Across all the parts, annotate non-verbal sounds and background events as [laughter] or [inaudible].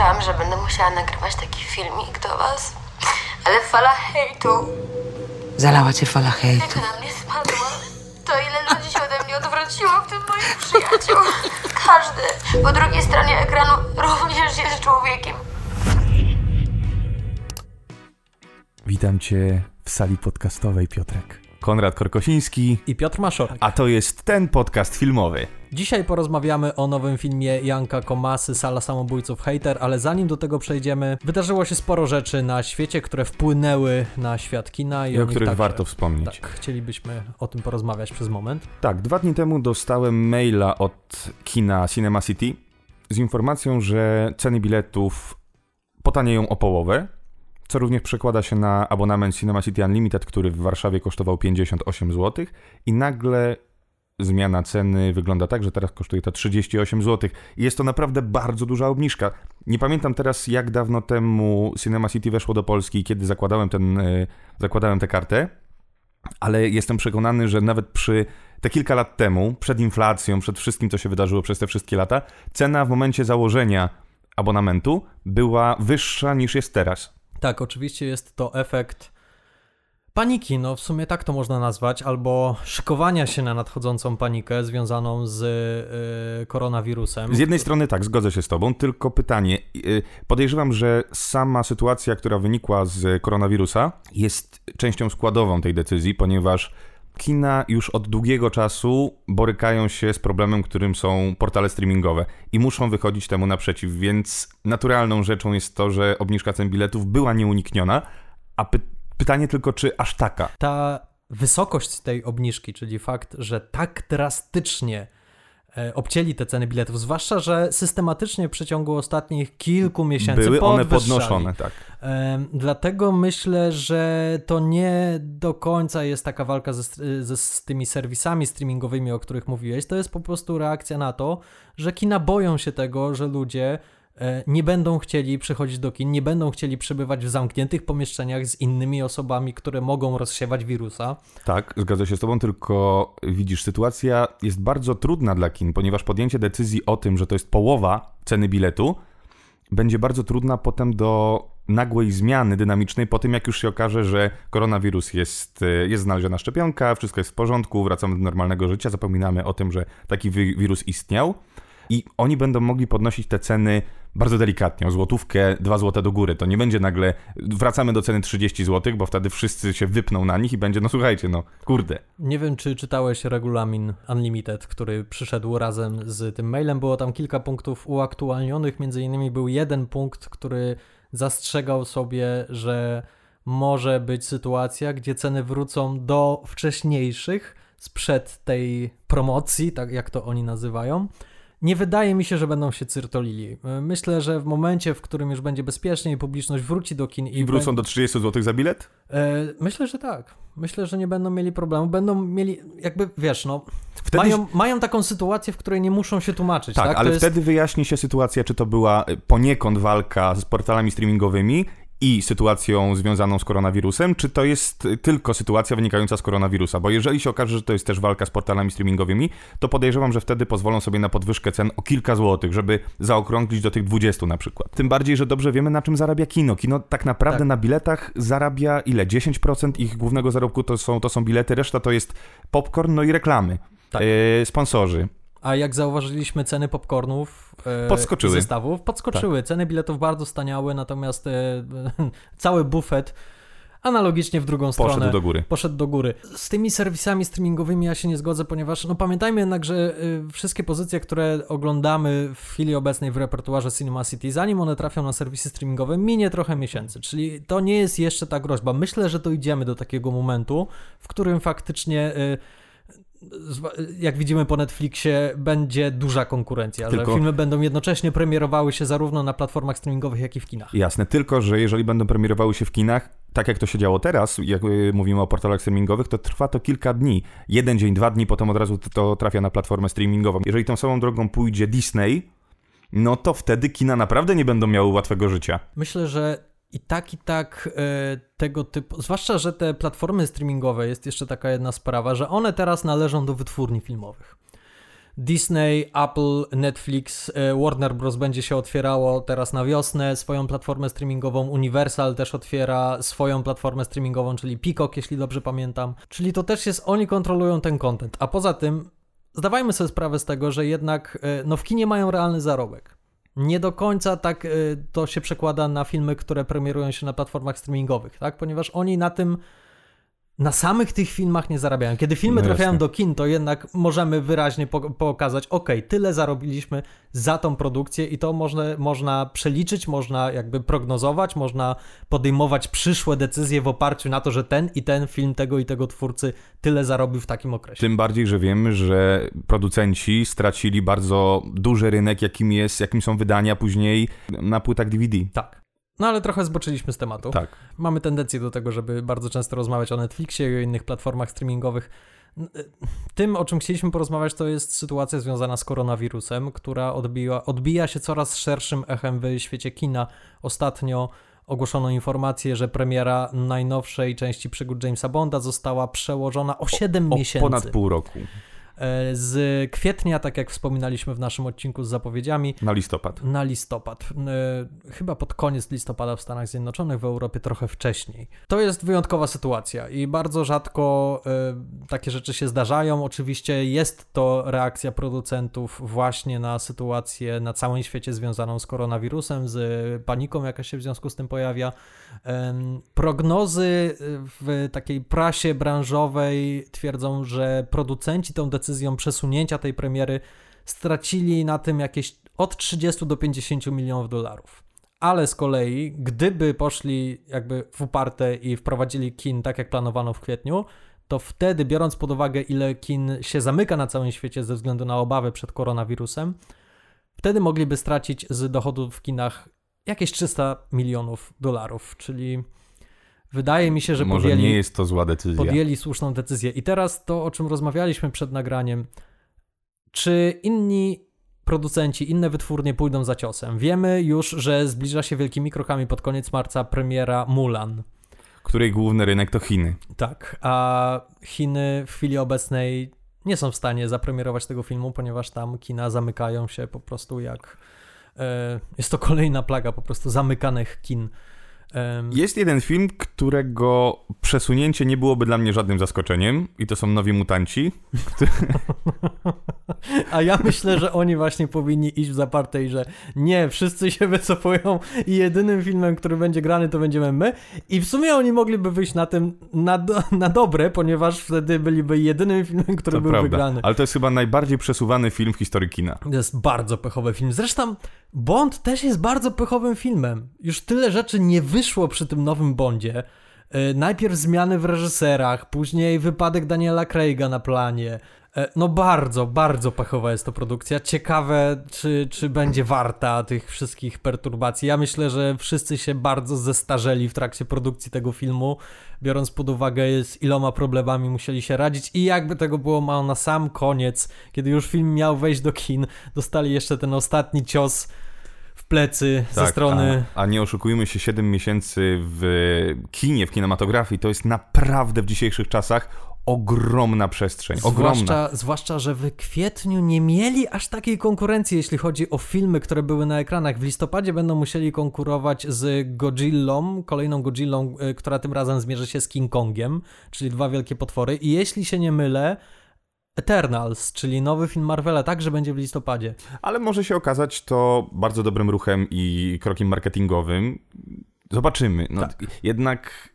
przypuszczałam, że będę musiała nagrywać taki filmik do was, ale fala hejtu, Zalała cię fala hejtu. jak na mnie spadła, to ile ludzi się ode mnie odwróciło, w tym moich przyjaciół. Każdy po drugiej stronie ekranu również jest człowiekiem. Witam Cię w sali podcastowej, Piotrek. Konrad Korkosiński, i Piotr Maszorek. a to jest ten podcast filmowy. Dzisiaj porozmawiamy o nowym filmie Janka Komasy, Sala Samobójców Hater, ale zanim do tego przejdziemy, wydarzyło się sporo rzeczy na świecie, które wpłynęły na świat kina i, I o nich których także- warto wspomnieć. Tak, chcielibyśmy o tym porozmawiać przez moment. Tak, dwa dni temu dostałem maila od kina Cinema City z informacją, że ceny biletów potanieją o połowę, co również przekłada się na abonament Cinema City Unlimited, który w Warszawie kosztował 58 zł i nagle zmiana ceny wygląda tak, że teraz kosztuje to 38 zł. I jest to naprawdę bardzo duża obniżka. Nie pamiętam teraz, jak dawno temu Cinema City weszło do Polski i kiedy zakładałem, ten, e, zakładałem tę kartę, ale jestem przekonany, że nawet przy te kilka lat temu, przed inflacją, przed wszystkim, co się wydarzyło przez te wszystkie lata, cena w momencie założenia abonamentu była wyższa niż jest teraz. Tak, oczywiście jest to efekt paniki, no w sumie tak to można nazwać, albo szykowania się na nadchodzącą panikę związaną z y, koronawirusem. Z jednej strony tak, zgodzę się z Tobą, tylko pytanie. y, Podejrzewam, że sama sytuacja, która wynikła z koronawirusa, jest częścią składową tej decyzji, ponieważ kina już od długiego czasu borykają się z problemem, którym są portale streamingowe i muszą wychodzić temu naprzeciw, więc naturalną rzeczą jest to, że obniżka cen biletów była nieunikniona, a py- pytanie tylko, czy aż taka. ta wysokość tej obniżki, czyli fakt, że tak drastycznie obcięli te ceny biletów, zwłaszcza, że systematycznie w przeciągu ostatnich kilku miesięcy Były one podnoszone, tak. Dlatego myślę, że to nie do końca jest taka walka ze, ze, z tymi serwisami streamingowymi, o których mówiłeś. To jest po prostu reakcja na to, że kina boją się tego, że ludzie e, nie będą chcieli przychodzić do kin, nie będą chcieli przebywać w zamkniętych pomieszczeniach z innymi osobami, które mogą rozsiewać wirusa. Tak, zgadzam się z Tobą, tylko widzisz, sytuacja jest bardzo trudna dla kin, ponieważ podjęcie decyzji o tym, że to jest połowa ceny biletu, będzie bardzo trudna potem do nagłej zmiany dynamicznej po tym, jak już się okaże, że koronawirus jest, e, jest znaleziona szczepionka, wszystko jest w porządku, wracamy do normalnego życia, zapominamy o tym, że taki wi- wirus istniał i oni będą mogli podnosić te ceny bardzo delikatnie, o złotówkę, dwa złote do góry. To nie będzie nagle, wracamy do ceny 30 zł, bo wtedy wszyscy się wypną na nich i będzie, no słuchajcie, no kurde. Nie wiem, czy czytałeś regulamin Unlimited, który przyszedł razem z tym mailem. Było tam kilka punktów uaktualnionych. Między innymi był jeden punkt, który zastrzegał sobie, że może być sytuacja, gdzie ceny wrócą do wcześniejszych sprzed tej promocji, tak jak to oni nazywają. Nie wydaje mi się, że będą się cyrtolili. Myślę, że w momencie, w którym już będzie bezpiecznie i publiczność wróci do kin i, I wrócą do 30 zł za bilet? E, Myślę, że tak. Myślę, że nie będą mieli problemu. Będą mieli, jakby wiesz, no. Wtedy Mają, mają taką sytuację, w której nie muszą się tłumaczyć. Tak, Tak, ale jest, wtedy wyjaśni się sytuacja, czy to była y, poniekąd walka z portalami streamingowymi i sytuacją związaną z koronawirusem, czy to jest tylko sytuacja wynikająca z koronawirusa. Bo jeżeli się okaże, że to jest też walka z portalami streamingowymi, to podejrzewam, że wtedy pozwolą sobie na podwyżkę cen o kilka złotych, żeby zaokrąglić do tych 20 na przykład. Tym bardziej, że dobrze wiemy, na czym zarabia kino. Kino tak naprawdę Tak. na biletach zarabia ile? 10% ich głównego zarobku to są, to są bilety, reszta to jest popcorn, no i reklamy. Tak. E, sponsorzy. A jak zauważyliśmy, ceny popcornów e, Podskoczyły. zestawów podskoczyły. Ceny biletów bardzo staniały, natomiast e, [laughs] cały bufet analogicznie w drugą Poszedł stronę do góry. poszedł do góry. Z tymi serwisami streamingowymi ja się nie zgodzę, ponieważ no pamiętajmy jednak, że y, wszystkie pozycje, które oglądamy w chwili obecnej w repertuarze Cinema City, zanim one trafią na serwisy streamingowe, minie trochę miesięcy, czyli to nie jest jeszcze ta groźba. Myślę, że dojdziemy do takiego momentu, w którym faktycznie y, jak widzimy po Netflixie, będzie duża konkurencja, Tylko- że filmy będą jednocześnie premierowały się zarówno na platformach streamingowych, jak i w kinach. Jasne, tylko że jeżeli będą premierowały się w kinach, tak jak to się działo teraz, jak y, mówimy o portalach streamingowych, to trwa to kilka dni. Jeden dzień, dwa dni, potem od razu to, to trafia na platformę streamingową. Jeżeli tą samą drogą pójdzie Disney, no to wtedy kina naprawdę nie będą miały łatwego życia. Myślę, że i tak, i tak e, tego typu, zwłaszcza, że te platformy streamingowe, jest jeszcze taka jedna sprawa, że one teraz należą do wytwórni filmowych. Disney, Apple, Netflix, e, Warner Bros. będzie się otwierało teraz na wiosnę swoją platformę streamingową. Universal też otwiera swoją platformę streamingową, czyli Peacock, jeśli dobrze pamiętam. Czyli to też jest, oni kontrolują ten content. A poza tym, zdawajmy sobie sprawę z tego, że jednak e, no w kinie mają realny zarobek. Nie do końca tak e, to się przekłada na filmy, które premierują się na platformach streamingowych, tak? Ponieważ oni na tym na samych tych filmach nie zarabiają. Kiedy filmy No trafiają do kin, to jednak możemy wyraźnie po- pokazać, ok, tyle zarobiliśmy za tą produkcję i to można, można przeliczyć, można jakby prognozować, można podejmować przyszłe decyzje w oparciu na to, że ten i ten film tego i tego twórcy tyle zarobił w takim okresie. Tym bardziej, że wiemy, że producenci stracili bardzo duży rynek, jakim jest, jakim są wydania później na płytach DVD. Tak. No ale trochę zboczyliśmy z tematu. Tak. Mamy tendencję do tego, żeby bardzo często rozmawiać o Netflixie i o innych platformach streamingowych. Y, Tym, o czym chcieliśmy porozmawiać, to jest sytuacja związana z koronawirusem, która odbiła, odbija się coraz szerszym echem w świecie kina. Ostatnio ogłoszono informację, że premiera najnowszej części przygód Jamesa Bonda została przełożona o 7 O miesięcy. ponad pół roku E, Z kwietnia, tak jak wspominaliśmy w naszym odcinku z zapowiedziami, na listopad. na listopad. E, Chyba pod koniec listopada w Stanach Zjednoczonych, w Europie trochę wcześniej. To jest wyjątkowa sytuacja i bardzo rzadko e, takie rzeczy się zdarzają. Oczywiście jest to reakcja producentów właśnie na sytuację na całym świecie związaną z koronawirusem, z paniką, jaka się w związku z tym pojawia. Prognozy w takiej prasie branżowej twierdzą, że producenci tą decyzją przesunięcia tej premiery stracili na tym jakieś od 30 do 50 milionów dolarów. Ale z kolei, gdyby poszli jakby w uparte i wprowadzili kin tak jak planowano w kwietniu, to wtedy, biorąc pod uwagę, ile kin się zamyka na całym świecie ze względu na obawy przed koronawirusem, wtedy mogliby stracić z dochodów w kinach jakieś 300 milionów dolarów, czyli wydaje mi się, że Może podjęli nie jest to zła decyzja. podjęli słuszną decyzję. I teraz to, o czym rozmawialiśmy przed nagraniem, czy inni producenci, inne wytwórnie pójdą za ciosem? Wiemy już, że zbliża się wielkimi krokami pod koniec marca premiera Mulan. Której główny rynek to Chiny. Tak, a Chiny w chwili obecnej nie są w stanie zapremierować tego filmu, ponieważ tam kina zamykają się po prostu jak... E, jest to kolejna plaga po prostu zamykanych kin. Em, Jest jeden film, którego przesunięcie nie byłoby dla mnie żadnym zaskoczeniem i to są Nowi Mutanci. [laughs] A ja myślę, że oni właśnie powinni iść w zaparte i że nie, wszyscy się wycofują i jedynym filmem, który będzie grany, to będziemy my. I w sumie oni mogliby wyjść na tym na, do, na dobre, ponieważ wtedy byliby jedynym filmem, który To byłby prawda. grany. Ale to jest chyba najbardziej przesuwany film w historii kina. To jest bardzo pechowy film. Zresztą Bond też jest bardzo pechowym filmem. Już tyle rzeczy nie wyszło przy tym nowym Bondzie. E, Najpierw zmiany w reżyserach, później wypadek Daniela Craiga na planie. E, No bardzo, bardzo pechowa jest to produkcja. Ciekawe, czy, czy będzie warta tych wszystkich perturbacji. Ja myślę, że wszyscy się bardzo zestarzeli w trakcie produkcji tego filmu, biorąc pod uwagę z iloma problemami musieli się radzić i jakby tego było mało na sam koniec, kiedy już film miał wejść do kin, dostali jeszcze ten ostatni cios plecy ze strony... A, a nie oszukujmy się, 7 miesięcy w kinie, w kinematografii to jest naprawdę w dzisiejszych czasach ogromna przestrzeń. Ogromna. Zwłaszcza, zwłaszcza, że w kwietniu nie mieli aż takiej konkurencji, jeśli chodzi o filmy, które były na ekranach. W listopadzie będą musieli konkurować z Godzillą, kolejną Godzillą, y, która tym razem zmierzy się z King Kongiem, czyli dwa wielkie potwory. I jeśli się nie mylę, Eternals, czyli nowy film Marvela, także będzie w listopadzie. Ale może się okazać to bardzo dobrym ruchem i krokiem marketingowym. Zobaczymy. No, Tak. Jednak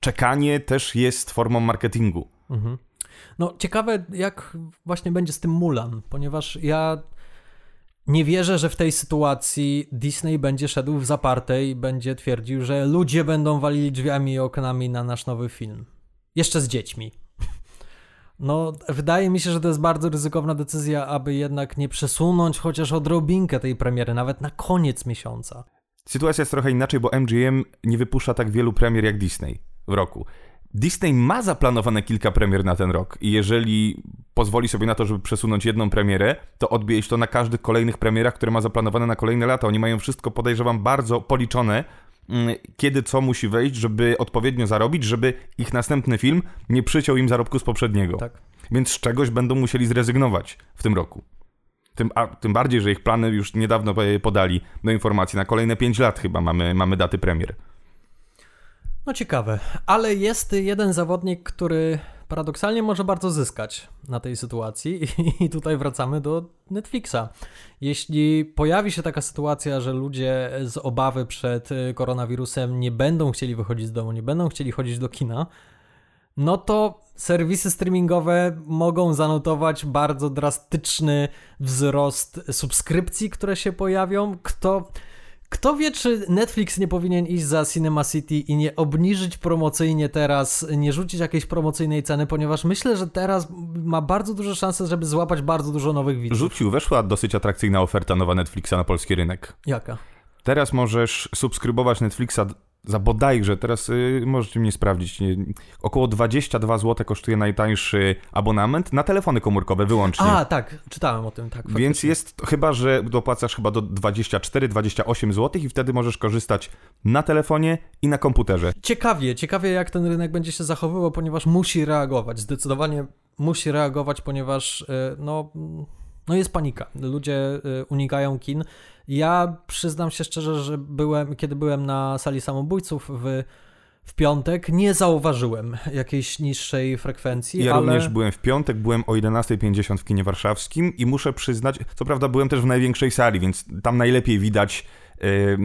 czekanie też jest formą marketingu. Mhm. No, ciekawe, jak właśnie będzie z tym Mulan, ponieważ ja nie wierzę, że w tej sytuacji Disney będzie szedł w zaparte i będzie twierdził, że ludzie będą walili drzwiami i oknami na nasz nowy film. Jeszcze z dziećmi. No, wydaje mi się, że to jest bardzo ryzykowna decyzja, aby jednak nie przesunąć chociaż odrobinkę tej premiery, nawet na koniec miesiąca. Sytuacja jest trochę inaczej, bo MGM nie wypuszcza tak wielu premier jak Disney w roku. Disney ma zaplanowane kilka premier na ten rok i jeżeli pozwoli sobie na to, żeby przesunąć jedną premierę, to odbije się to na każdych kolejnych premierach, które ma zaplanowane na kolejne lata. Oni mają wszystko, podejrzewam, bardzo policzone, kiedy co musi wejść, żeby odpowiednio zarobić, żeby ich następny film nie przyciął im zarobku z poprzedniego. Tak. Więc z czegoś będą musieli zrezygnować w tym roku. Tym, a, tym bardziej, że ich plany już niedawno podali do informacji. Na kolejne 5 lat chyba mamy, mamy daty premier. No ciekawe, ale jest jeden zawodnik, który paradoksalnie może bardzo zyskać na tej sytuacji [laughs] i tutaj wracamy do Netflixa. Jeśli pojawi się taka sytuacja, że ludzie z obawy przed y, koronawirusem nie będą chcieli wychodzić z domu, nie będą chcieli chodzić do kina, no to serwisy streamingowe mogą zanotować bardzo drastyczny wzrost subskrypcji, które się pojawią. Kto kto wie, czy Netflix nie powinien iść za Cinema City i nie obniżyć promocyjnie teraz, nie rzucić jakiejś promocyjnej ceny, ponieważ myślę, że teraz ma bardzo duże szanse, żeby złapać bardzo dużo nowych widzów. Rzucił, weszła dosyć atrakcyjna oferta nowa Netflixa na polski rynek. Jaka? Teraz możesz subskrybować Netflixa za bodajże, teraz y, możecie mnie sprawdzić, nie, około 22 zł kosztuje najtańszy abonament na telefony komórkowe wyłącznie. A, tak, czytałem o tym, tak. Faktycznie. Więc jest chyba, że dopłacasz chyba do 24-28 zł i wtedy możesz korzystać na telefonie i na komputerze. Ciekawie, ciekawie jak ten rynek będzie się zachowywał, ponieważ musi reagować, zdecydowanie musi reagować, ponieważ y, no no jest panika. Ludzie y, unikają kin. Ja przyznam się szczerze, że byłem, kiedy byłem na sali samobójców w, w piątek, nie zauważyłem jakiejś niższej frekwencji. Ja ale... również byłem w piątek, byłem o 11.50 w kinie warszawskim i muszę przyznać, co prawda byłem też w największej sali, więc tam najlepiej widać, yy,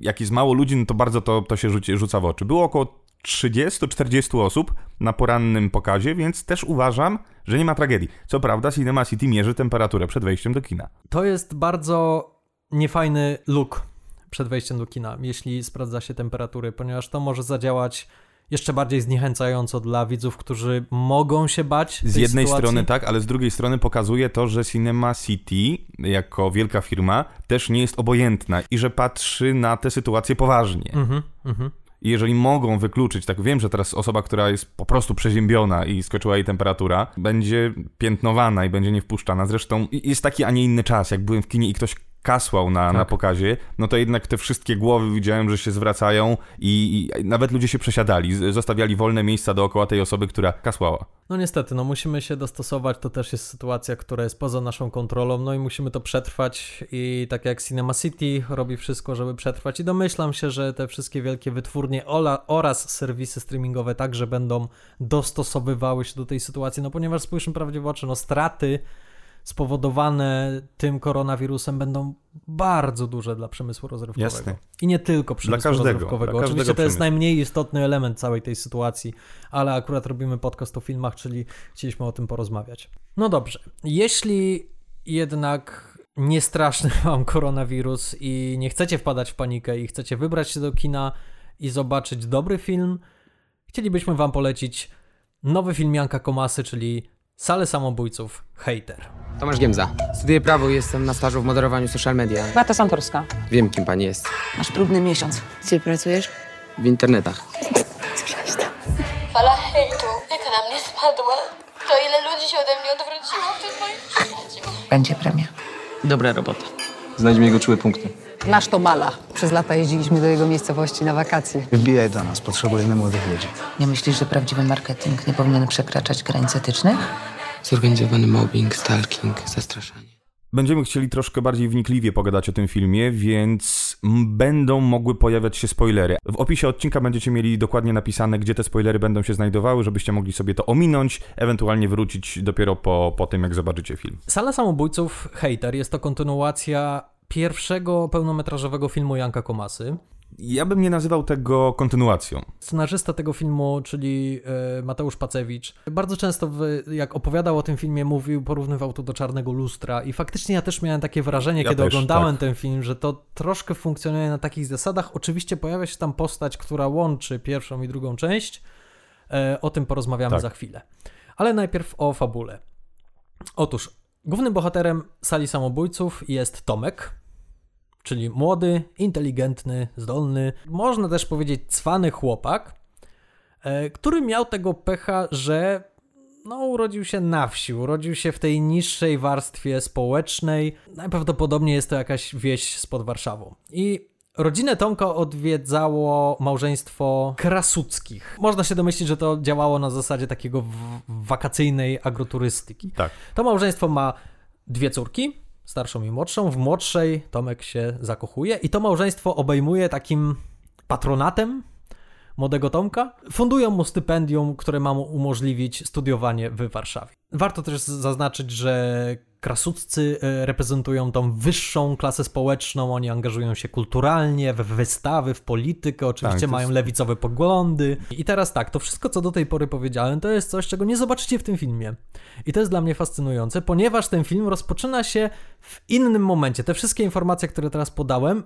jak jest mało ludzi, no to bardzo to, to się rzuci, rzuca w oczy. Było około 30-40 osób na porannym pokazie, więc też uważam, że nie ma tragedii. Co prawda, Cinema City mierzy temperaturę przed wejściem do kina. To jest bardzo niefajny look przed wejściem do kina, jeśli sprawdza się temperatury, ponieważ to może zadziałać jeszcze bardziej zniechęcająco dla widzów, którzy mogą się bać. Z jednej sytuacji. strony tak, ale z drugiej strony pokazuje to, że Cinema City, jako wielka firma, też nie jest obojętna i że patrzy na tę sytuację poważnie. Mhm, mhm. I jeżeli mogą wykluczyć, tak wiem, że teraz osoba, która jest po prostu przeziębiona i skoczyła jej temperatura, będzie piętnowana i będzie nie wpuszczana. Zresztą jest taki, a nie inny czas. Jak byłem w kinie i ktoś kasłał na, tak. na pokazie, no to jednak te wszystkie głowy widziałem, że się zwracają i, i, nawet ludzie się przesiadali, zostawiali wolne miejsca dookoła tej osoby, która kasłała. No niestety, no musimy się dostosować, to też jest sytuacja, która jest poza naszą kontrolą, no i musimy to przetrwać i tak jak Cinema City robi wszystko, żeby przetrwać i domyślam się, że te wszystkie wielkie wytwórnie oraz serwisy streamingowe także będą dostosowywały się do tej sytuacji, no ponieważ spójrzmy prawdzie w oczy, no straty spowodowane tym koronawirusem będą bardzo duże dla przemysłu rozrywkowego. Jasne. I nie tylko przemysłu dla każdego, rozrywkowego. Dla Oczywiście to jest najmniej istotny element całej tej sytuacji, ale akurat robimy podcast o filmach, czyli chcieliśmy o tym porozmawiać. No dobrze, jeśli jednak nie straszny [laughs] wam koronawirus i nie chcecie wpadać w panikę i chcecie wybrać się do kina i zobaczyć dobry film, chcielibyśmy wam polecić nowy film Janka Komasy, czyli Salę samobójców, hater. Tomasz Giemza. Studiuję prawo i jestem na stażu w moderowaniu social media. Beata Santorska. Wiem, kim pani jest. Masz próbny miesiąc. Gdzie pracujesz? W internetach. Słyszałeś to? Fala hejtu, jaka na mnie spadła. To ile ludzi się ode mnie odwróciło w tym moim. Będzie premia. Dobra robota. Znajdźmy jego czułe punkty. Nasz to Mala. Przez lata jeździliśmy do jego miejscowości na wakacje. Wbijaj do nas, potrzebujemy młodych ludzi. Nie myślisz, że prawdziwy marketing nie powinien przekraczać granic etycznych? Zorganizowany mobbing, stalking, zastraszanie. Będziemy chcieli troszkę bardziej wnikliwie pogadać o tym filmie, więc będą mogły pojawiać się spoilery. W opisie odcinka będziecie mieli dokładnie napisane, gdzie te spoilery będą się znajdowały, żebyście mogli sobie to ominąć, ewentualnie wrócić dopiero po, po tym, jak zobaczycie film. Sala Samobójców Hater jest to kontynuacja pierwszego pełnometrażowego filmu Janka Komasy. Ja bym nie nazywał tego kontynuacją. Scenarzysta tego filmu, czyli e, Mateusz Pacewicz, bardzo często, jak opowiadał o tym filmie, mówił, porównywał to do czarnego lustra. I faktycznie ja też miałem takie wrażenie, ja kiedy też, oglądałem tak. ten film, że to troszkę funkcjonuje na takich zasadach. Oczywiście pojawia się tam postać, która łączy pierwszą i drugą część. E, o tym porozmawiamy tak. za chwilę. Ale najpierw o fabule. Otóż Głównym bohaterem sali samobójców jest Tomek, czyli młody, inteligentny, zdolny, można też powiedzieć cwany chłopak, e, który miał tego pecha, że no, urodził się na wsi, urodził się w tej niższej warstwie społecznej. Najprawdopodobniej jest to jakaś wieś spod Warszawą. I Rodzinę Tomka odwiedzało małżeństwo Krasuckich. Można się domyślić, że to działało na zasadzie takiego wakacyjnej agroturystyki. Tak. To małżeństwo ma dwie córki, starszą i młodszą. W młodszej Tomek się zakochuje i to małżeństwo obejmuje takim patronatem młodego Tomka. Fundują mu stypendium, które ma mu umożliwić studiowanie w Warszawie. Warto też zaznaczyć, że krasudcy e, reprezentują tą wyższą klasę społeczną, oni angażują się kulturalnie, w wystawy, w politykę, oczywiście Tak, mają jest- lewicowe poglądy. I teraz tak, to wszystko, co do tej pory powiedziałem, to jest coś, czego nie zobaczycie w tym filmie. I to jest dla mnie fascynujące, ponieważ ten film rozpoczyna się w innym momencie. Te wszystkie informacje, które teraz podałem,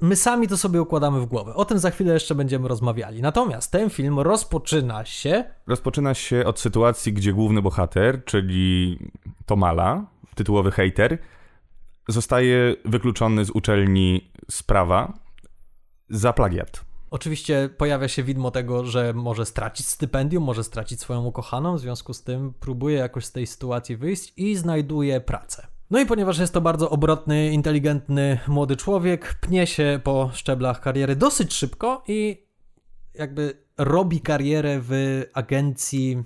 my sami to sobie układamy w głowę. O tym za chwilę jeszcze będziemy rozmawiali. Natomiast ten film rozpoczyna się Rozpoczyna się od sytuacji, gdzie główny bohater, czyli Tomala, tytułowy hater, zostaje wykluczony z uczelni z prawa za plagiat. Oczywiście pojawia się widmo tego, że może stracić stypendium, może stracić swoją ukochaną, w związku z tym próbuje jakoś z tej sytuacji wyjść i znajduje pracę. No i ponieważ jest to bardzo obrotny, inteligentny młody człowiek, pnie się po szczeblach kariery dosyć szybko i jakby robi karierę w agencji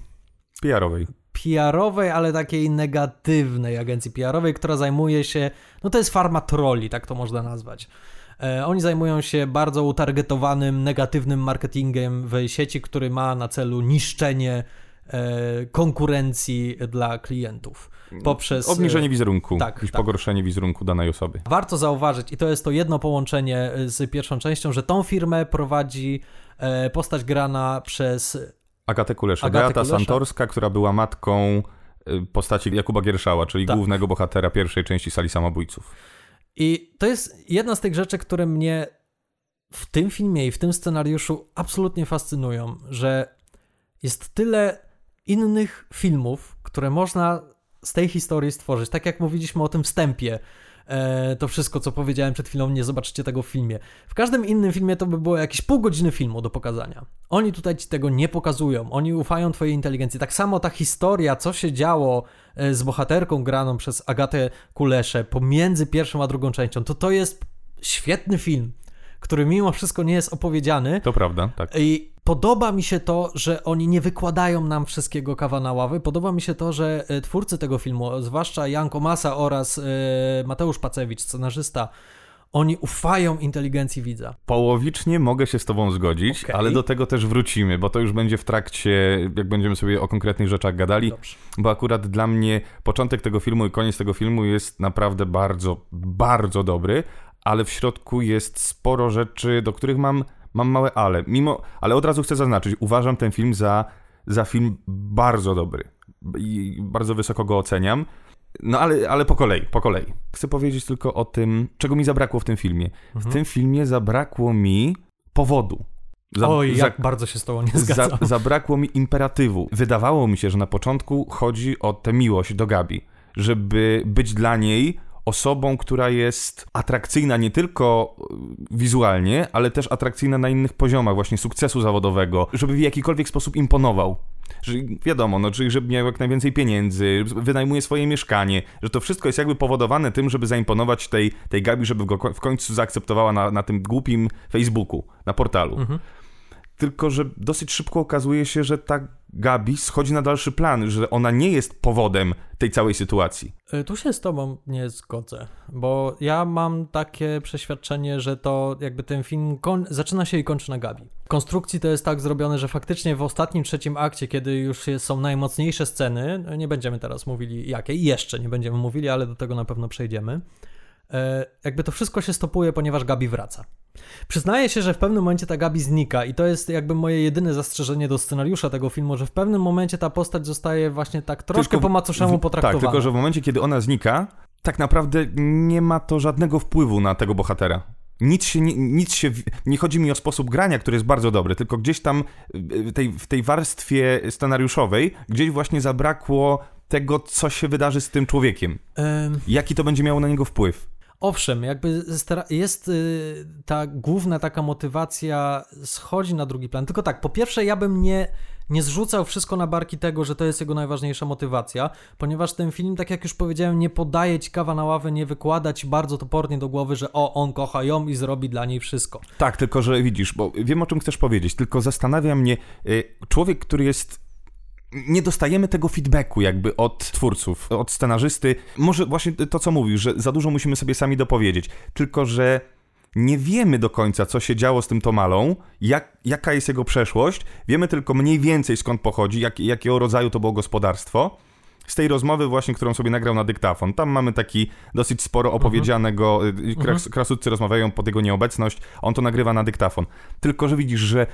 PR-owej. PR-owej, ale takiej negatywnej agencji PR-owej, która zajmuje się, no to jest farma trolli, tak to można nazwać. E, oni zajmują się bardzo utargetowanym, negatywnym marketingiem w sieci, który ma na celu niszczenie e, konkurencji dla klientów. Poprzez. Obniżenie wizerunku, tak, jakieś tak. pogorszenie wizerunku danej osoby. Warto zauważyć, i to jest to jedno połączenie z pierwszą częścią, że tą firmę prowadzi e, postać grana przez Agatę Kulesza. Agatę Beata Kulesza. Santorska, która była matką y, postaci Jakuba Gierszała, czyli Tak. głównego bohatera pierwszej części Sali Samobójców. I to jest jedna z tych rzeczy, które mnie w tym filmie i w tym scenariuszu absolutnie fascynują, że jest tyle innych filmów, które można z tej historii stworzyć. Tak jak mówiliśmy o tym wstępie, to wszystko, co powiedziałem przed chwilą, nie zobaczycie tego w filmie. W każdym innym filmie to by było jakieś pół godziny filmu do pokazania. Oni tutaj ci tego nie pokazują, oni ufają twojej inteligencji. Tak samo ta historia, co się działo e, z bohaterką graną przez Agatę Kuleszę pomiędzy pierwszą a drugą częścią, to to jest świetny film, który mimo wszystko nie jest opowiedziany. To prawda, tak. I podoba mi się to, że oni nie wykładają nam wszystkiego kawa na ławy. Podoba mi się to, że e, twórcy tego filmu, zwłaszcza Janko Masa oraz e, Mateusz Pacewicz, scenarzysta, oni ufają inteligencji widza. Połowicznie mogę się z tobą zgodzić, Okej. ale do tego też wrócimy, bo to już będzie w trakcie, jak będziemy sobie o konkretnych rzeczach gadali, Dobrze. bo akurat dla mnie początek tego filmu i koniec tego filmu jest naprawdę bardzo, bardzo dobry, ale w środku jest sporo rzeczy, do których mam, mam małe ale. Mimo, ale od razu chcę zaznaczyć, uważam ten film za, za film bardzo dobry i bardzo wysoko go oceniam. No ale, ale po kolei, po kolei. Chcę powiedzieć tylko o tym, czego mi zabrakło w tym filmie. W tym filmie zabrakło mi powodu. Za- Oj, za- jak bardzo się z tobą nie za, zgadzam. [laughs] zabrakło mi imperatywu. Wydawało mi się, że na początku chodzi o tę miłość do Gabi, żeby być dla niej osobą, która jest atrakcyjna nie tylko y, wizualnie, ale też atrakcyjna na innych poziomach, właśnie sukcesu zawodowego, żeby w jakikolwiek sposób imponował. Że wiadomo, no, czyli żeby miał jak najwięcej pieniędzy, wynajmuje swoje mieszkanie, że to wszystko jest jakby powodowane tym, żeby zaimponować tej, tej Gabi, żeby go w końcu zaakceptowała na, na tym głupim Facebooku, na portalu. Tylko, że dosyć szybko okazuje się, że ta Gabi schodzi na dalszy plan, że ona nie jest powodem tej całej sytuacji. Y, Tu się z tobą nie zgodzę, bo ja mam takie przeświadczenie, że to jakby ten film zaczyna się i kończy na Gabi. Konstrukcji to jest tak zrobione, że faktycznie w ostatnim trzecim akcie, kiedy już są najmocniejsze sceny, no nie będziemy teraz mówili jakie jeszcze nie będziemy mówili, ale do tego na pewno przejdziemy, jakby to wszystko się stopuje, ponieważ Gabi wraca. Przyznaję się, że w pewnym momencie ta Gabi znika i to jest jakby moje jedyne zastrzeżenie do scenariusza tego filmu, że w pewnym momencie ta postać zostaje właśnie tak troszkę Tylko po macoszemu w- potraktowana. Tak, tylko że w momencie, kiedy ona znika, tak naprawdę nie ma to żadnego wpływu na tego bohatera. Nic się, nie, nic się, nie chodzi mi o sposób grania, który jest bardzo dobry, tylko gdzieś tam w tej, w tej warstwie scenariuszowej, gdzieś właśnie zabrakło tego, co się wydarzy z tym człowiekiem. Em, Jaki to będzie miało na niego wpływ. Owszem, jakby jest y, ta główna taka motywacja schodzi na drugi plan. Tylko tak, po pierwsze ja bym nie, nie zrzucał wszystko na barki tego, że to jest jego najważniejsza motywacja, ponieważ ten film, tak jak już powiedziałem, nie podaje ci kawa na ławę, nie wykłada ci bardzo topornie do głowy, że o, on kocha ją i zrobi dla niej wszystko. Tak, tylko że widzisz, bo wiem o czym chcesz powiedzieć, tylko zastanawia mnie, y, człowiek, który jest nie dostajemy tego feedbacku jakby od twórców, od scenarzysty. Może właśnie to, co mówisz, że za dużo musimy sobie sami dopowiedzieć. Tylko, że nie wiemy do końca, co się działo z tym Tomalą, jak, jaka jest jego przeszłość. Wiemy tylko mniej więcej skąd pochodzi, jak, jakiego rodzaju to było gospodarstwo. Z tej rozmowy właśnie, którą sobie nagrał na dyktafon. Tam mamy taki dosyć sporo opowiedzianego, mhm. Kras, krasudcy rozmawiają pod jego nieobecność, on to nagrywa na dyktafon. Tylko, że widzisz, że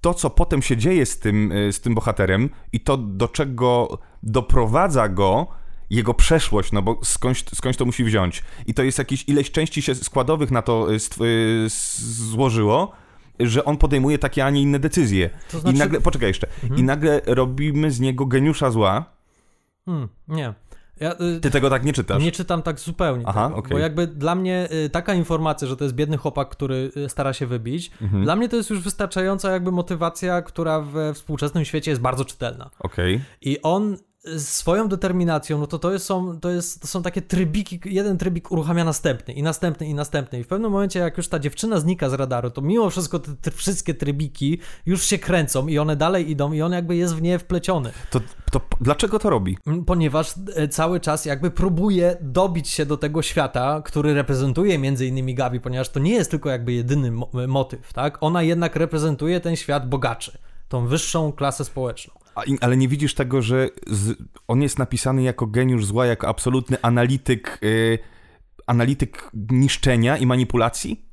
to, co potem się dzieje z tym, y, z tym bohaterem i to, do czego doprowadza go jego przeszłość, no bo skądś, skądś to musi wziąć. I to jest jakieś ileś części się składowych na to y, y, złożyło, że on podejmuje takie, a nie inne decyzje. To znaczy... I nagle, poczekaj jeszcze, mhm. i nagle robimy z niego geniusza zła. Hmm, nie. Ja, y, Ty tego tak nie czytasz? Nie czytam tak zupełnie. Aha, tego, okay. Bo jakby dla mnie y, taka informacja, że to jest biedny chłopak, który y, stara się wybić, mhm. dla mnie to jest już wystarczająca jakby motywacja, która we współczesnym świecie jest bardzo czytelna. Okej. Okay. I on swoją determinacją, no to to, jest, są, to, jest, to są takie trybiki, jeden trybik uruchamia następny i następny i następny i w pewnym momencie jak już ta dziewczyna znika z radaru, to mimo wszystko te, te wszystkie trybiki już się kręcą i one dalej idą i on jakby jest w nie wpleciony. To, to dlaczego to robi? Mm, ponieważ e, cały czas jakby próbuje dobić się do tego świata, który reprezentuje między innymi Gabi, ponieważ to nie jest tylko jakby jedyny motyw, tak? Ona jednak reprezentuje ten świat bogaczy tą wyższą klasę społeczną. Ale nie widzisz tego, że z, on jest napisany jako geniusz zła, jako absolutny analityk, yy, analityk niszczenia i manipulacji?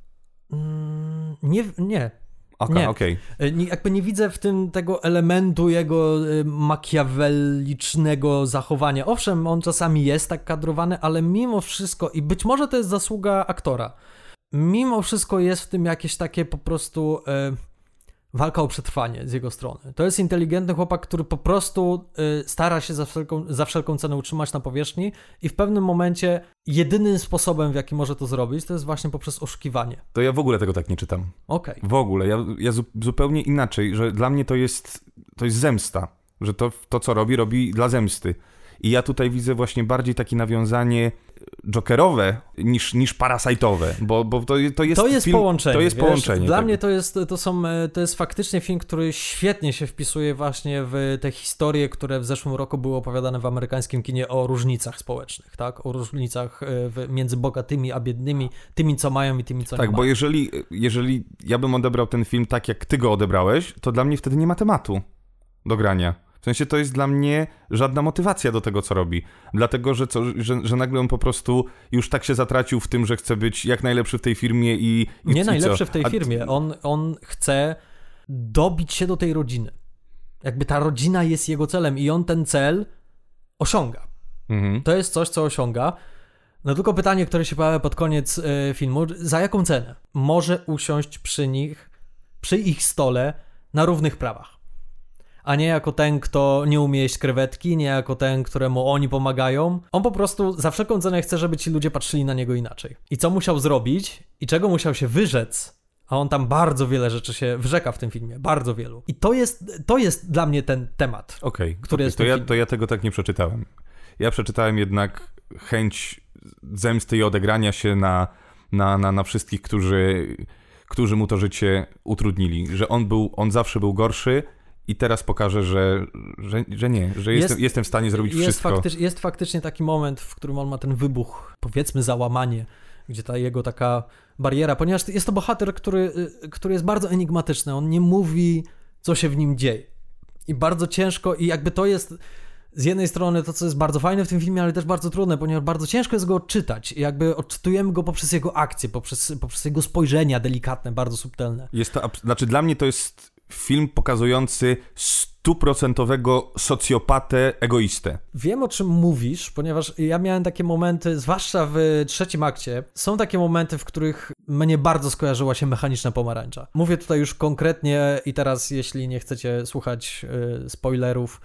Mm, nie, nie. Okay, nie, okay. jakby nie widzę w tym tego elementu jego y, makiawelicznego zachowania. Owszem, on czasami jest tak kadrowany, ale mimo wszystko, i być może to jest zasługa aktora, mimo wszystko jest w tym jakieś takie po prostu... Y, walka o przetrwanie z jego strony. To jest inteligentny chłopak, który po prostu y, stara się za wszelką, za wszelką cenę utrzymać na powierzchni i w pewnym momencie jedynym sposobem, w jaki może to zrobić, to jest właśnie poprzez oszukiwanie. To ja w ogóle tego tak nie czytam. Okej. Okay. W ogóle. Ja, ja zu, zupełnie inaczej, że dla mnie to jest, to jest zemsta. Że to, to, co robi, robi dla zemsty. I ja tutaj widzę właśnie bardziej takie nawiązanie jokerowe niż, niż parasajtowe, bo, bo to, to jest To jest film, połączenie. To jest wiesz, połączenie. Dla tak. mnie to jest, to, są, e, to jest faktycznie film, który świetnie się wpisuje właśnie w te historie, które w zeszłym roku były opowiadane w amerykańskim kinie o różnicach społecznych, tak? O różnicach e, w, między bogatymi a biednymi, tymi co mają i tymi co tak, nie mają. Tak, bo jeżeli, jeżeli ja bym odebrał ten film tak, jak ty go odebrałeś, to dla mnie wtedy nie ma tematu do grania. W sensie to jest dla mnie żadna motywacja do tego, co robi. Dlatego, że, co, że, że nagle on po prostu już tak się zatracił w tym, że chce być jak najlepszy w tej firmie i. i Nie i najlepszy w tej firmie. On, on chce dobić się do tej rodziny. Jakby ta rodzina jest jego celem i on ten cel osiąga. Mhm. To jest coś, co osiąga. No tylko pytanie, które się pojawia pod koniec y, filmu, za jaką cenę? Może usiąść przy nich, przy ich stole na równych prawach a nie jako ten, kto nie umie jeść krewetki, nie jako ten, któremu oni pomagają. On po prostu za wszelką cenę chce, żeby ci ludzie patrzyli na niego inaczej. I co musiał zrobić i czego musiał się wyrzec, a on tam bardzo wiele rzeczy się wyrzeka w tym filmie, bardzo wielu. I to jest, to jest dla mnie ten temat, okay, który okay, jest to ja, to ja tego tak nie przeczytałem. Ja przeczytałem jednak chęć zemsty i odegrania się na, na, na, na wszystkich, którzy, którzy mu to życie utrudnili. Że on był, on zawsze był gorszy, i teraz pokażę, że, że, że nie, że jest, jestem, jestem w stanie zrobić jest wszystko. Faktycz, jest faktycznie taki moment, w którym on ma ten wybuch, powiedzmy załamanie, gdzie ta jego taka bariera, ponieważ jest to bohater, który, y, który jest bardzo enigmatyczny, on nie mówi, co się w nim dzieje. I bardzo ciężko, i jakby to jest z jednej strony to, co jest bardzo fajne w tym filmie, ale też bardzo trudne, ponieważ bardzo ciężko jest go odczytać. I jakby odczytujemy go poprzez jego akcje, poprzez, poprzez jego spojrzenia delikatne, bardzo subtelne. Jest to, znaczy dla mnie to jest film pokazujący stuprocentowego socjopatę, egoistę. Wiem o czym mówisz, ponieważ ja miałem takie momenty, zwłaszcza w trzecim akcie, są takie momenty, w których mnie bardzo skojarzyła się mechaniczna pomarańcza. Mówię tutaj już konkretnie i teraz, jeśli nie chcecie słuchać y, spoilerów,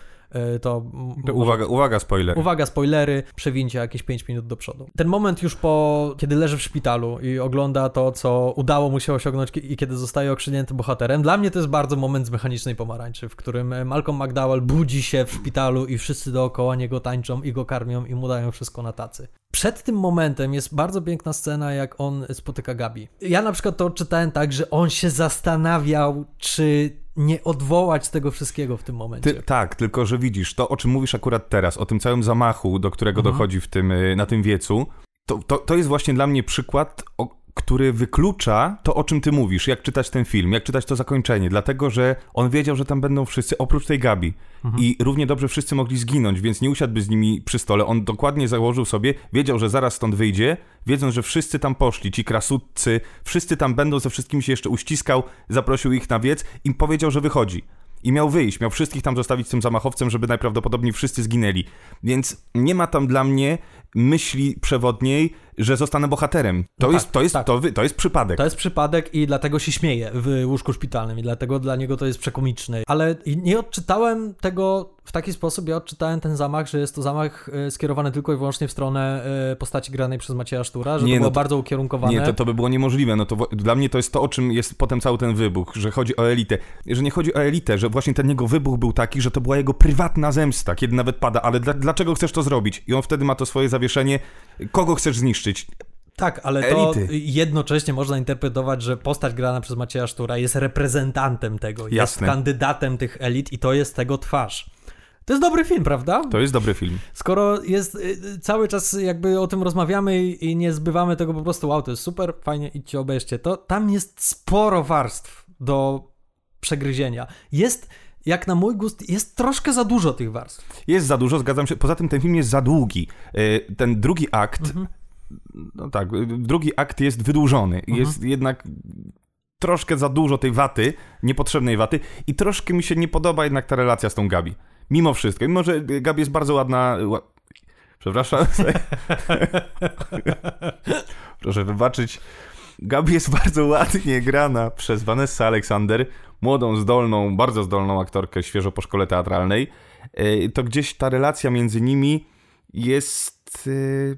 to... to uwaga, uwaga, spoiler. Uwaga, spoilery, przewincie jakieś 5 minut do przodu. Ten moment już po, kiedy leży w szpitalu i ogląda to, co udało mu się osiągnąć i kiedy zostaje okrzydnięty bohaterem, dla mnie to jest bardzo moment z mechanicznej pomarańczy, w którym Malcolm McDowell budzi się w szpitalu i wszyscy dookoła niego tańczą i go karmią i mu dają wszystko na tacy. Przed tym momentem jest bardzo piękna scena, jak on spotyka Gabi. Ja na przykład to czytałem tak, że on się zastanawiał, czy nie odwołać tego wszystkiego w tym momencie. Ty, tak, tylko że widzisz, to o czym mówisz akurat teraz, o tym całym zamachu, do którego Mhm. dochodzi w tym, y, na tym wiecu, to, to, to jest właśnie dla mnie przykład, o, który wyklucza to, o czym ty mówisz, jak czytać ten film, jak czytać to zakończenie, dlatego, że on wiedział, że tam będą wszyscy, oprócz tej Gabi. Mhm. I równie dobrze wszyscy mogli zginąć, więc nie usiadłby z nimi przy stole. On dokładnie założył sobie, wiedział, że zaraz stąd wyjdzie, wiedząc, że wszyscy tam poszli, ci krasutcy, wszyscy tam będą, ze wszystkimi się jeszcze uściskał, zaprosił ich na wiec i powiedział, że wychodzi. I miał wyjść, miał wszystkich tam zostawić z tym zamachowcem, żeby najprawdopodobniej wszyscy zginęli. Więc nie ma tam dla mnie myśli przewodniej, że zostanę bohaterem. To No jest, tak, to jest, tak. to, to jest przypadek. To jest przypadek i dlatego się śmieje w łóżku szpitalnym i dlatego dla niego to jest przekomiczne. Ale nie odczytałem tego w taki sposób, ja odczytałem ten zamach, że jest to zamach e, skierowany tylko i wyłącznie w stronę e, postaci granej przez Macieja Sztura, że Nie, to no było to- bardzo ukierunkowane. Nie, to, to by było niemożliwe. No to dla mnie to jest to, o czym jest potem cały ten wybuch, że chodzi o elitę. Że nie chodzi o elitę, że właśnie ten jego wybuch był taki, że to była jego prywatna zemsta, kiedy nawet pada, ale dla, dlaczego chcesz to zrobić? I on wtedy ma to swoje zawieszenie. Kogo chcesz zniszczyć? Tak, ale to Elity. jednocześnie można interpretować, że postać grana przez Macieja Sztura jest reprezentantem tego, jest Jasne. kandydatem tych elit i to jest tego twarz. To jest dobry film, prawda? To jest dobry film. Skoro jest y, cały czas jakby o tym rozmawiamy i, nie zbywamy tego po prostu, wow, to jest super, fajnie, idźcie, obejrzcie to, tam jest sporo warstw do przegryzienia. Jest, jak na mój gust, jest troszkę za dużo tych warstw. Jest za dużo, zgadzam się. Poza tym ten film jest za długi. E, Ten drugi akt, no tak, drugi akt jest wydłużony. Jest jednak troszkę za dużo tej waty, niepotrzebnej waty i troszkę mi się nie podoba jednak ta relacja z tą Gabi. Mimo wszystko. Mimo, że Gabi jest bardzo ładna... Ła... Przepraszam. [laughs] Proszę wybaczyć. Gabi jest bardzo ładnie grana przez Vanessa Alexander, młodą, zdolną, bardzo zdolną aktorkę, świeżo po szkole teatralnej. E, To gdzieś ta relacja między nimi jest, e,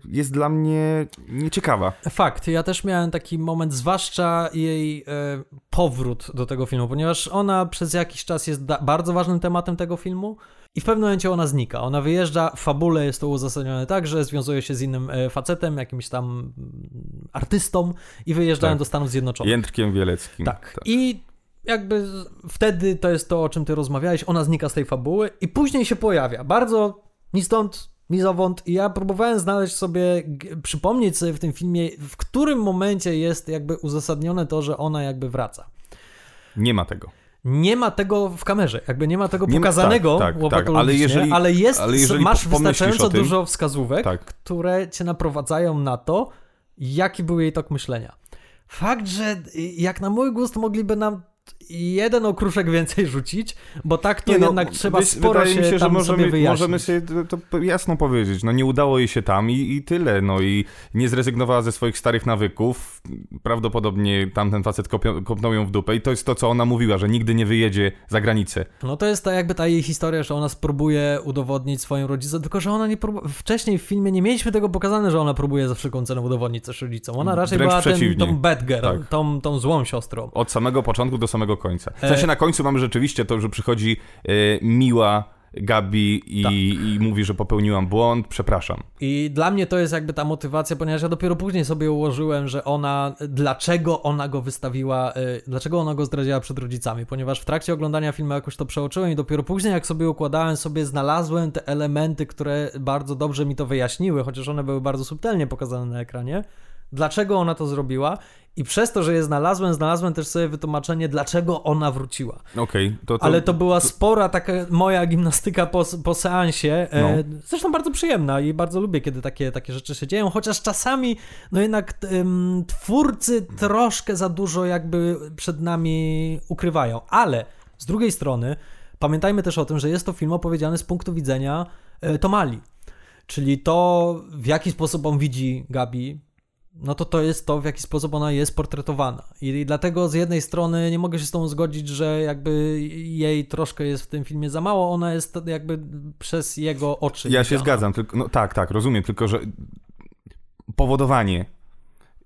jest dla mnie nieciekawa. Fakt, ja też miałem taki moment, zwłaszcza jej e, powrót do tego filmu, ponieważ ona przez jakiś czas jest bardzo ważnym tematem tego filmu i w pewnym momencie ona znika. Ona wyjeżdża, w fabule jest to uzasadnione tak, że związuje się z innym e, facetem, jakimś tam mm, artystą i wyjeżdżają Tak. do Stanów Zjednoczonych. Jędrkiem Wieleckim. Tak. I jakby wtedy to jest to, o czym ty rozmawiałeś, ona znika z tej fabuły i później się pojawia. Bardzo ni stąd, ni zowąd. I ja próbowałem znaleźć sobie, przypomnieć sobie w tym filmie, w którym momencie jest jakby uzasadnione to, że ona jakby wraca. Nie ma tego. Nie ma tego w kamerze, jakby nie ma tego Nie ma- pokazanego tak, tak, tak, łopatologicznie, ale jeżeli- ale jest, ale jeżeli masz wystarczająco tym- dużo wskazówek, Tak. które cię naprowadzają na to, jaki był jej tok myślenia. Fakt, że y, jak na mój gust mogliby nam jeden okruszek więcej rzucić, bo tak to Nie, no, jednak trzeba wy- sporo wydaje się, się, że możemy, sobie możemy sobie to, jasno powiedzieć. No nie udało jej się tam i, i tyle. No i nie zrezygnowała ze swoich starych nawyków. Prawdopodobnie tamten facet kopio- kopnął ją w dupę i to jest to, co ona mówiła, że nigdy nie wyjedzie za granicę. No to jest ta jakby ta jej historia, że ona spróbuje udowodnić swoim rodzicom, tylko że ona nie próbuje. Wcześniej w filmie nie mieliśmy tego pokazane, że ona próbuje za wszelką cenę udowodnić coś rodzicom. Ona raczej Wręcz była ten, tą bad girl, Tak. tą, tą złą siostrą. Od samego początku do samego końca. W E- sensie na końcu mamy rzeczywiście to, że przychodzi e, miła Gabi i, Tak. i mówi, że popełniłam błąd, przepraszam. I dla mnie to jest jakby ta motywacja, ponieważ ja dopiero później sobie ułożyłem, że ona, dlaczego ona go wystawiła, y, dlaczego ona go zdradziła przed rodzicami, ponieważ w trakcie oglądania filmu jakoś to przeoczyłem i dopiero później jak sobie układałem, sobie znalazłem te elementy, które bardzo dobrze mi to wyjaśniły, chociaż one były bardzo subtelnie pokazane na ekranie, dlaczego ona to zrobiła i przez to, że je znalazłem, znalazłem też sobie wytłumaczenie, dlaczego ona wróciła. Okej, to, to, Ale to była spora taka moja gimnastyka po, po seansie. E, No. Zresztą bardzo przyjemna i bardzo lubię, kiedy takie, takie rzeczy się dzieją, chociaż czasami no jednak em, twórcy troszkę za dużo jakby przed nami ukrywają. Ale z drugiej strony pamiętajmy też o tym, że jest to film opowiedziany z punktu widzenia e, Tomali. Czyli to, w jaki sposób on widzi Gabi, no to to jest to, w jaki sposób ona jest portretowana. I dlatego z jednej strony nie mogę się z tą zgodzić, że jakby jej troszkę jest w tym filmie za mało, ona jest jakby przez jego oczy. Ja się zgadzam, tylko, no tak, tak, rozumiem, tylko że powodowanie,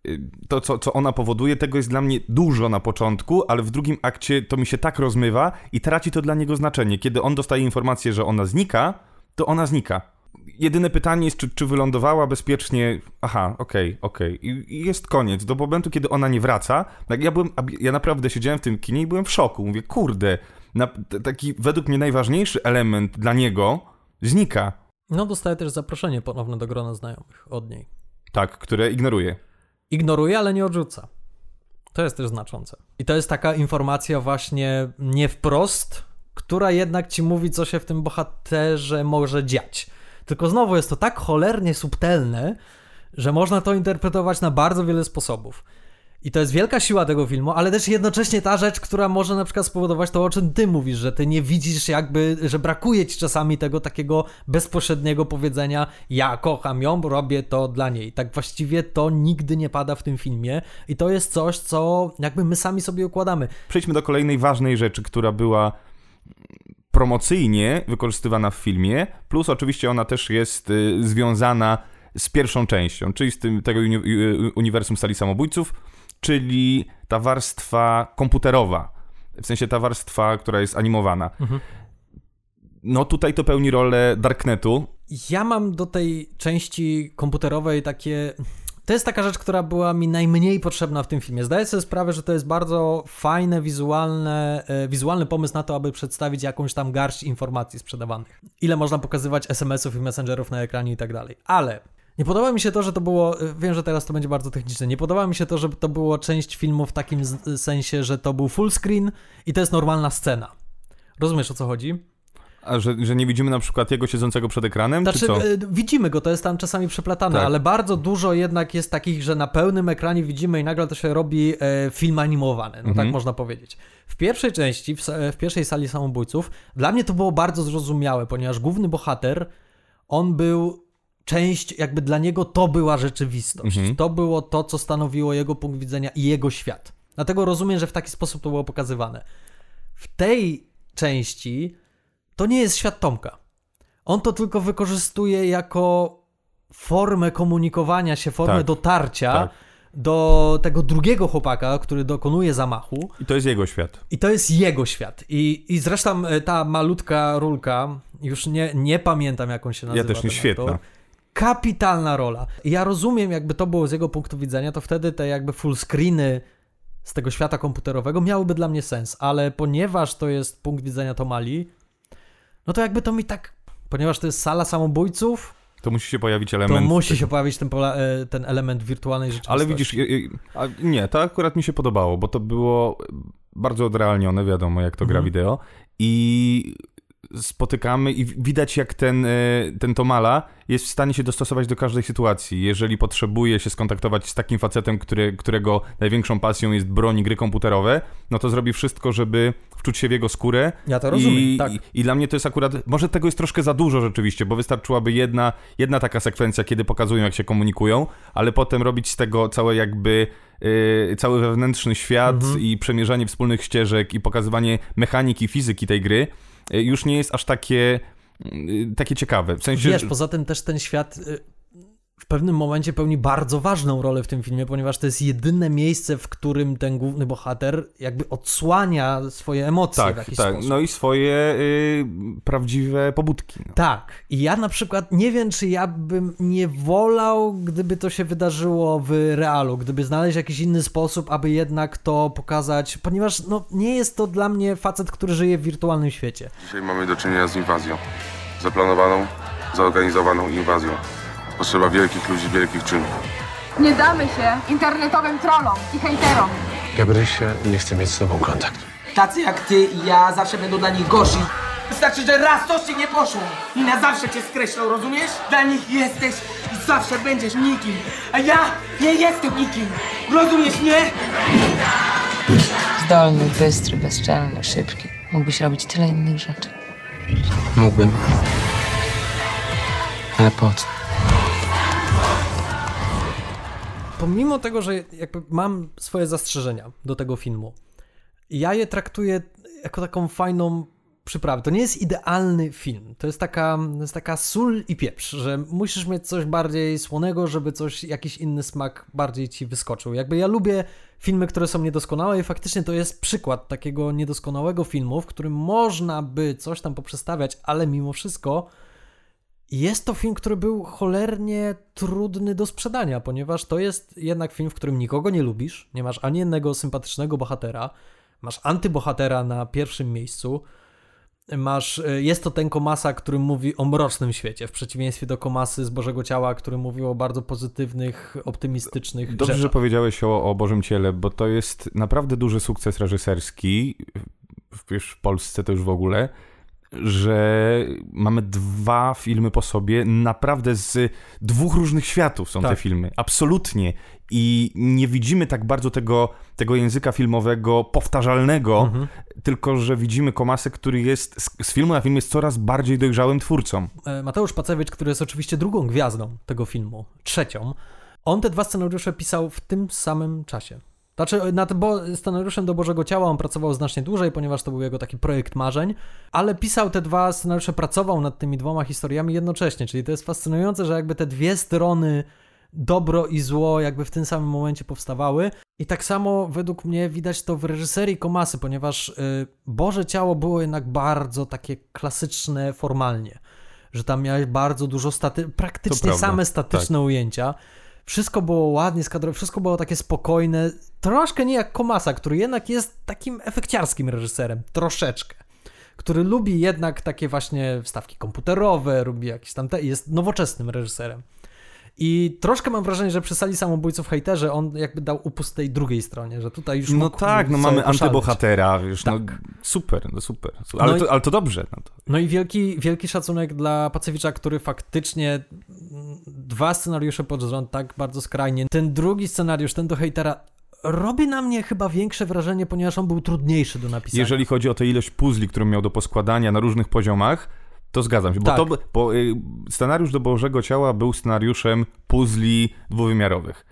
y, to co, co ona powoduje, tego jest dla mnie dużo na początku, ale w drugim akcie to mi się tak rozmywa i traci to dla niego znaczenie. Kiedy on dostaje informację, że ona znika, to ona znika. Jedyne pytanie jest, czy, czy wylądowała bezpiecznie. Aha, okej, okej. I, I jest koniec. Do momentu, kiedy ona nie wraca, tak ja byłem, ja naprawdę siedziałem w tym kinie i byłem w szoku. Mówię, kurde, na, taki według mnie najważniejszy element dla niego znika. No, dostaje też zaproszenie ponowne do grona znajomych od niej. Tak, które ignoruje. Ignoruje, ale nie odrzuca. To jest też znaczące. I to jest taka informacja właśnie nie wprost, która jednak ci mówi, co się w tym bohaterze może dziać. Tylko znowu jest to tak cholernie subtelne, że można to interpretować na bardzo wiele sposobów. I to jest wielka siła tego filmu, ale też jednocześnie ta rzecz, która może na przykład spowodować to, o czym ty mówisz, że ty nie widzisz jakby, że brakuje ci czasami tego takiego bezpośredniego powiedzenia ja kocham ją, robię to dla niej. Tak właściwie to nigdy nie pada w tym filmie i to jest coś, co jakby my sami sobie układamy. Przejdźmy do kolejnej ważnej rzeczy, która była promocyjnie wykorzystywana w filmie, plus oczywiście ona też jest y, związana z pierwszą częścią, czyli z tym, tego uni uniwersum sali samobójców, czyli ta warstwa komputerowa, w sensie ta warstwa, która jest animowana. Mhm. No tutaj to pełni rolę Darknetu. Ja mam do tej części komputerowej takie. To jest taka rzecz, która była mi najmniej potrzebna w tym filmie. Zdaję sobie sprawę, że to jest bardzo fajne, wizualne, e, wizualny pomysł na to, aby przedstawić jakąś tam garść informacji sprzedawanych. Ile można pokazywać SMS-ów i messengerów na ekranie i tak dalej. Ale nie podoba mi się to, że to było. e, Wiem, że teraz to będzie bardzo techniczne. Nie podoba mi się to, że to było część filmu w takim sensie, że to był full screen i to jest normalna scena. Rozumiesz o co chodzi? A że, że nie widzimy na przykład jego siedzącego przed ekranem, Znaczy, czy co? e, widzimy go, to jest tam czasami przeplatane, Tak. ale bardzo dużo jednak jest takich, że na pełnym ekranie widzimy i nagle to się robi e, film animowany, no Mhm. tak można powiedzieć. W pierwszej części, w, sa- w pierwszej sali samobójców, dla mnie to było bardzo zrozumiałe, ponieważ główny bohater, on był część, jakby dla niego to była rzeczywistość. Mhm. To było to, co stanowiło jego punkt widzenia i jego świat. Dlatego rozumiem, że w taki sposób to było pokazywane. W tej części to nie jest świat Tomka. On to tylko wykorzystuje jako formę komunikowania się, formę Tak, dotarcia tak. do tego drugiego chłopaka, który dokonuje zamachu. I to jest jego świat. I to jest jego świat. I, i zresztą e, ta malutka rulka, już nie, nie pamiętam jak on się nazywa. Ja też nie, świetna. aktor. Kapitalna rola. I ja rozumiem, jakby to było z jego punktu widzenia, to wtedy te jakby full screeny z tego świata komputerowego miałyby dla mnie sens, ale ponieważ to jest punkt widzenia Tomali, no to jakby to mi tak, ponieważ to jest sala samobójców, To musi się pojawić to element. musi się pojawić ten, e, ten element wirtualnej rzeczywistości. Ale widzisz, nie, to akurat mi się podobało, bo to było bardzo odrealnione, wiadomo jak to gra Mhm. wideo i spotykamy i widać jak ten, e, ten Tomala jest w stanie się dostosować do każdej sytuacji. Jeżeli potrzebuje się skontaktować z takim facetem, który, którego największą pasją jest broń gry komputerowe, no to zrobi wszystko, żeby wczuć się w jego skórę. Ja to rozumiem, I, tak. i, I dla mnie to jest akurat, może tego jest troszkę za dużo rzeczywiście, bo wystarczyłaby jedna, jedna taka sekwencja, kiedy pokazują jak się komunikują, ale potem robić z tego całe jakby yy, cały wewnętrzny świat Mhm. i przemierzanie wspólnych ścieżek i pokazywanie mechaniki, fizyki tej gry już nie jest aż takie, yy, takie ciekawe. W sensie, Wiesz, poza tym też ten świat y, w pewnym momencie pełni bardzo ważną rolę w tym filmie, ponieważ to jest jedyne miejsce, w którym ten główny bohater jakby odsłania swoje emocje w tak, jakiś tak, sposób. no i swoje yy, prawdziwe pobudki. No. Tak. I ja na przykład nie wiem, czy ja bym nie wolał, gdyby to się wydarzyło w realu, gdyby znaleźć jakiś inny sposób, aby jednak to pokazać, ponieważ no, nie jest to dla mnie facet, który żyje w wirtualnym świecie. Dzisiaj mamy do czynienia z inwazją. Zaplanowaną, zorganizowaną inwazją. Potrzeba wielkich ludzi, wielkich czynów. Nie damy się internetowym trollom i hejterom. Gabrysia nie chce mieć z tobą kontakt. Tacy jak ty i ja zawsze będą dla nich gorsi. Wystarczy, że raz coś ci nie poszło i na zawsze cię skreślą, rozumiesz? Dla nich jesteś i zawsze będziesz nikim, a ja nie jestem nikim. Rozumiesz mnie? Zdolny, bystry, bezczelny, szybki. Mógłbyś robić tyle innych rzeczy. Mógłbym. Ale po co? Pomimo tego, że jakby mam swoje zastrzeżenia do tego filmu, ja je traktuję jako taką fajną przyprawę. To nie jest idealny film. To jest taka, jest taka sól i pieprz, że musisz mieć coś bardziej słonego, żeby coś, jakiś inny smak bardziej ci wyskoczył. Jakby ja lubię filmy, które są niedoskonałe i faktycznie to jest przykład takiego niedoskonałego filmu, w którym można by coś tam poprzestawiać, ale mimo wszystko jest to film, który był cholernie trudny do sprzedania, ponieważ to jest jednak film, w którym nikogo nie lubisz, nie masz ani jednego sympatycznego bohatera, masz antybohatera na pierwszym miejscu, masz, e, jest to ten Komasa, który mówi o mrocznym świecie, w przeciwieństwie do Komasy z Bożego Ciała, który mówił o bardzo pozytywnych, optymistycznych Dobrze, rzeczach. że powiedziałeś o, o Bożym Ciele, bo to jest naprawdę duży sukces reżyserski, w, w Polsce to już w ogóle, że mamy dwa filmy po sobie, naprawdę z dwóch różnych światów są Tak. te filmy, absolutnie. I nie widzimy tak bardzo tego, tego języka filmowego powtarzalnego, Mhm. tylko że widzimy Komasę, który jest z, z filmu na film jest coraz bardziej dojrzałym twórcą. E, Mateusz Pacewicz, który jest oczywiście drugą gwiazdą tego filmu, trzecią, on te dwa scenariusze pisał w tym samym czasie. Znaczy, nad bo scenariuszem do Bożego Ciała on pracował znacznie dłużej, ponieważ to był jego taki projekt marzeń, ale pisał te dwa scenariusze, pracował nad tymi dwoma historiami jednocześnie, czyli to jest fascynujące, że jakby te dwie strony, dobro i zło, jakby w tym samym momencie powstawały. I tak samo według mnie widać to w reżyserii Komasy, ponieważ y, Boże Ciało było jednak bardzo takie klasyczne formalnie, że tam miałeś bardzo dużo staty, praktycznie same statyczne ujęcia. Wszystko było ładnie skadrowane, wszystko było takie spokojne, troszkę nie jak Komasa, który jednak jest takim efekciarskim reżyserem, troszeczkę. Który lubi jednak takie właśnie wstawki komputerowe, lubi jakieś tam te, jest nowoczesnym reżyserem. I troszkę mam wrażenie, że przy sali samobójców hejterze on jakby dał upust tej drugiej stronie, że tutaj już No tak, no mamy poszaleć. antybohatera, wiesz, no Tak. super, no super. Ale, No i- to, ale to dobrze. No to. No i wielki, wielki szacunek dla Pacewicza, który faktycznie dwa scenariusze pod rząd tak bardzo skrajnie. Ten drugi scenariusz, ten do hejtera, robi na mnie chyba większe wrażenie, ponieważ on był trudniejszy do napisania. Jeżeli chodzi o tę ilość puzli, którą miał do poskładania na różnych poziomach, to zgadzam się, bo, Tak. to, bo y, scenariusz do Bożego Ciała był scenariuszem puzli dwuwymiarowych.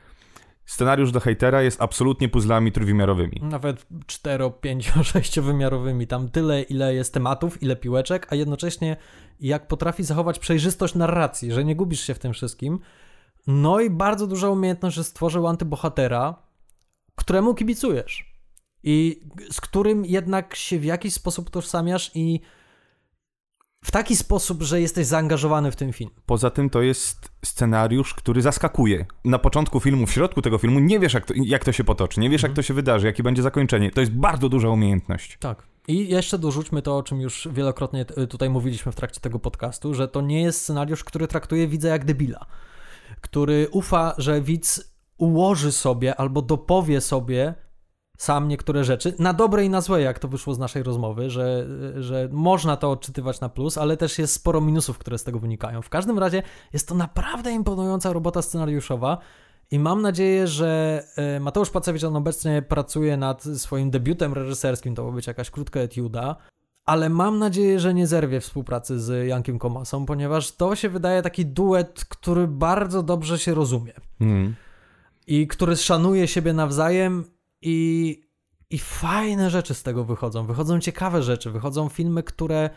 Scenariusz do hejtera jest absolutnie puzzlami trójwymiarowymi. Nawet 4, 5, 6 wymiarowymi. Tam tyle, ile jest tematów, ile piłeczek, a jednocześnie jak potrafi zachować przejrzystość narracji, że nie gubisz się w tym wszystkim. No i bardzo duża umiejętność, że stworzył antybohatera, któremu kibicujesz. I z którym jednak się w jakiś sposób tożsamiasz i w taki sposób, że jesteś zaangażowany w ten film. Poza tym to jest scenariusz, który zaskakuje. Na początku filmu, w środku tego filmu nie wiesz, jak to, jak to się potoczy, nie wiesz, jak to się wydarzy, jakie będzie zakończenie. To jest bardzo duża umiejętność. Tak. I jeszcze dorzućmy to, o czym już wielokrotnie tutaj mówiliśmy w trakcie tego podcastu, że to nie jest scenariusz, który traktuje widza jak debila, który ufa, że widz ułoży sobie albo dopowie sobie sam niektóre rzeczy, na dobre i na złe, jak to wyszło z naszej rozmowy, że, że można to odczytywać na plus, ale też jest sporo minusów, które z tego wynikają. W każdym razie jest to naprawdę imponująca robota scenariuszowa i mam nadzieję, że e, Mateusz Pacewicz on obecnie pracuje nad swoim debiutem reżyserskim, to ma być jakaś krótka etiuda, ale mam nadzieję, że nie zerwie współpracy z Jankiem Komasą, ponieważ to się wydaje taki duet, który bardzo dobrze się rozumie Mm. i który szanuje siebie nawzajem i, i fajne rzeczy z tego wychodzą. Wychodzą ciekawe rzeczy, wychodzą filmy, które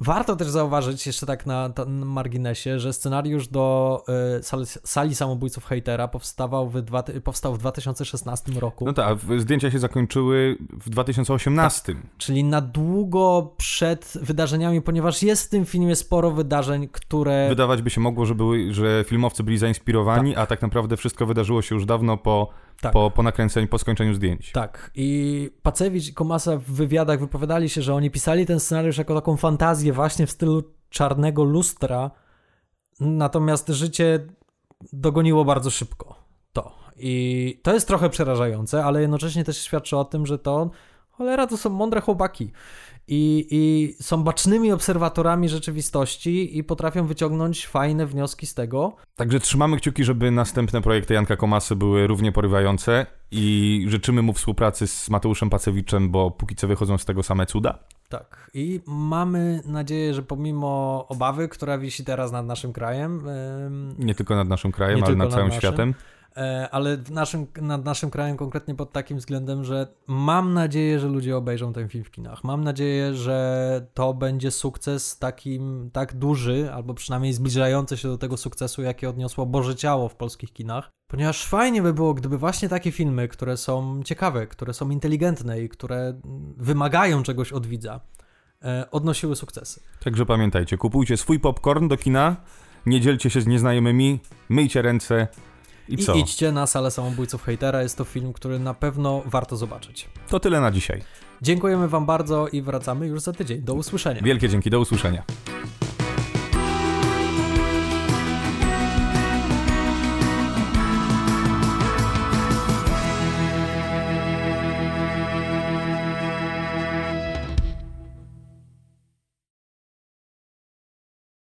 warto też zauważyć, jeszcze tak na, na marginesie, że scenariusz do y, sali, sali samobójców hejtera powstawał w, dwa, powstał w 2016 roku. No tak, zdjęcia się zakończyły w 2018. Czyli na długo przed wydarzeniami, ponieważ jest w tym filmie sporo wydarzeń, które. Wydawać by się mogło, że, były, że filmowcy byli zainspirowani, a tak naprawdę wszystko wydarzyło się już dawno po, Tak. po, po nakręceniu, po skończeniu zdjęć. Tak. I Pacewicz i Komasa w wywiadach wypowiadali się, że oni pisali ten scenariusz jako taką fantazję właśnie w stylu czarnego lustra, natomiast życie dogoniło bardzo szybko to. I to jest trochę przerażające, ale jednocześnie też świadczy o tym, że to cholera to są mądre chłopaki. I, I są bacznymi obserwatorami rzeczywistości i potrafią wyciągnąć fajne wnioski z tego. Także trzymamy kciuki, żeby następne projekty Janka Komasy były równie porywające i życzymy mu współpracy z Mateuszem Pacewiczem, bo póki co wychodzą z tego same cuda. Tak. I mamy nadzieję, że pomimo obawy, która wisi teraz nad naszym krajem, em, Nie tylko nad naszym krajem, ale nad nad całym naszym. światem. E, ale w naszym, nad naszym krajem konkretnie pod takim względem, że mam nadzieję, że ludzie obejrzą ten film w kinach. Mam nadzieję, że to będzie sukces takim, tak duży, albo przynajmniej zbliżający się do tego sukcesu, jaki odniosło Boże Ciało w polskich kinach. Ponieważ fajnie by było, gdyby właśnie takie filmy, które są ciekawe, które są inteligentne i które wymagają czegoś od widza, e, odnosiły sukcesy. Także pamiętajcie, kupujcie swój popcorn do kina, nie dzielcie się z nieznajomymi, myjcie ręce i I co? idźcie na salę samobójców hejtera. Jest to film, który na pewno warto zobaczyć. To tyle na dzisiaj. Dziękujemy Wam bardzo i wracamy już za tydzień. Do usłyszenia. Wielkie dzięki, do usłyszenia.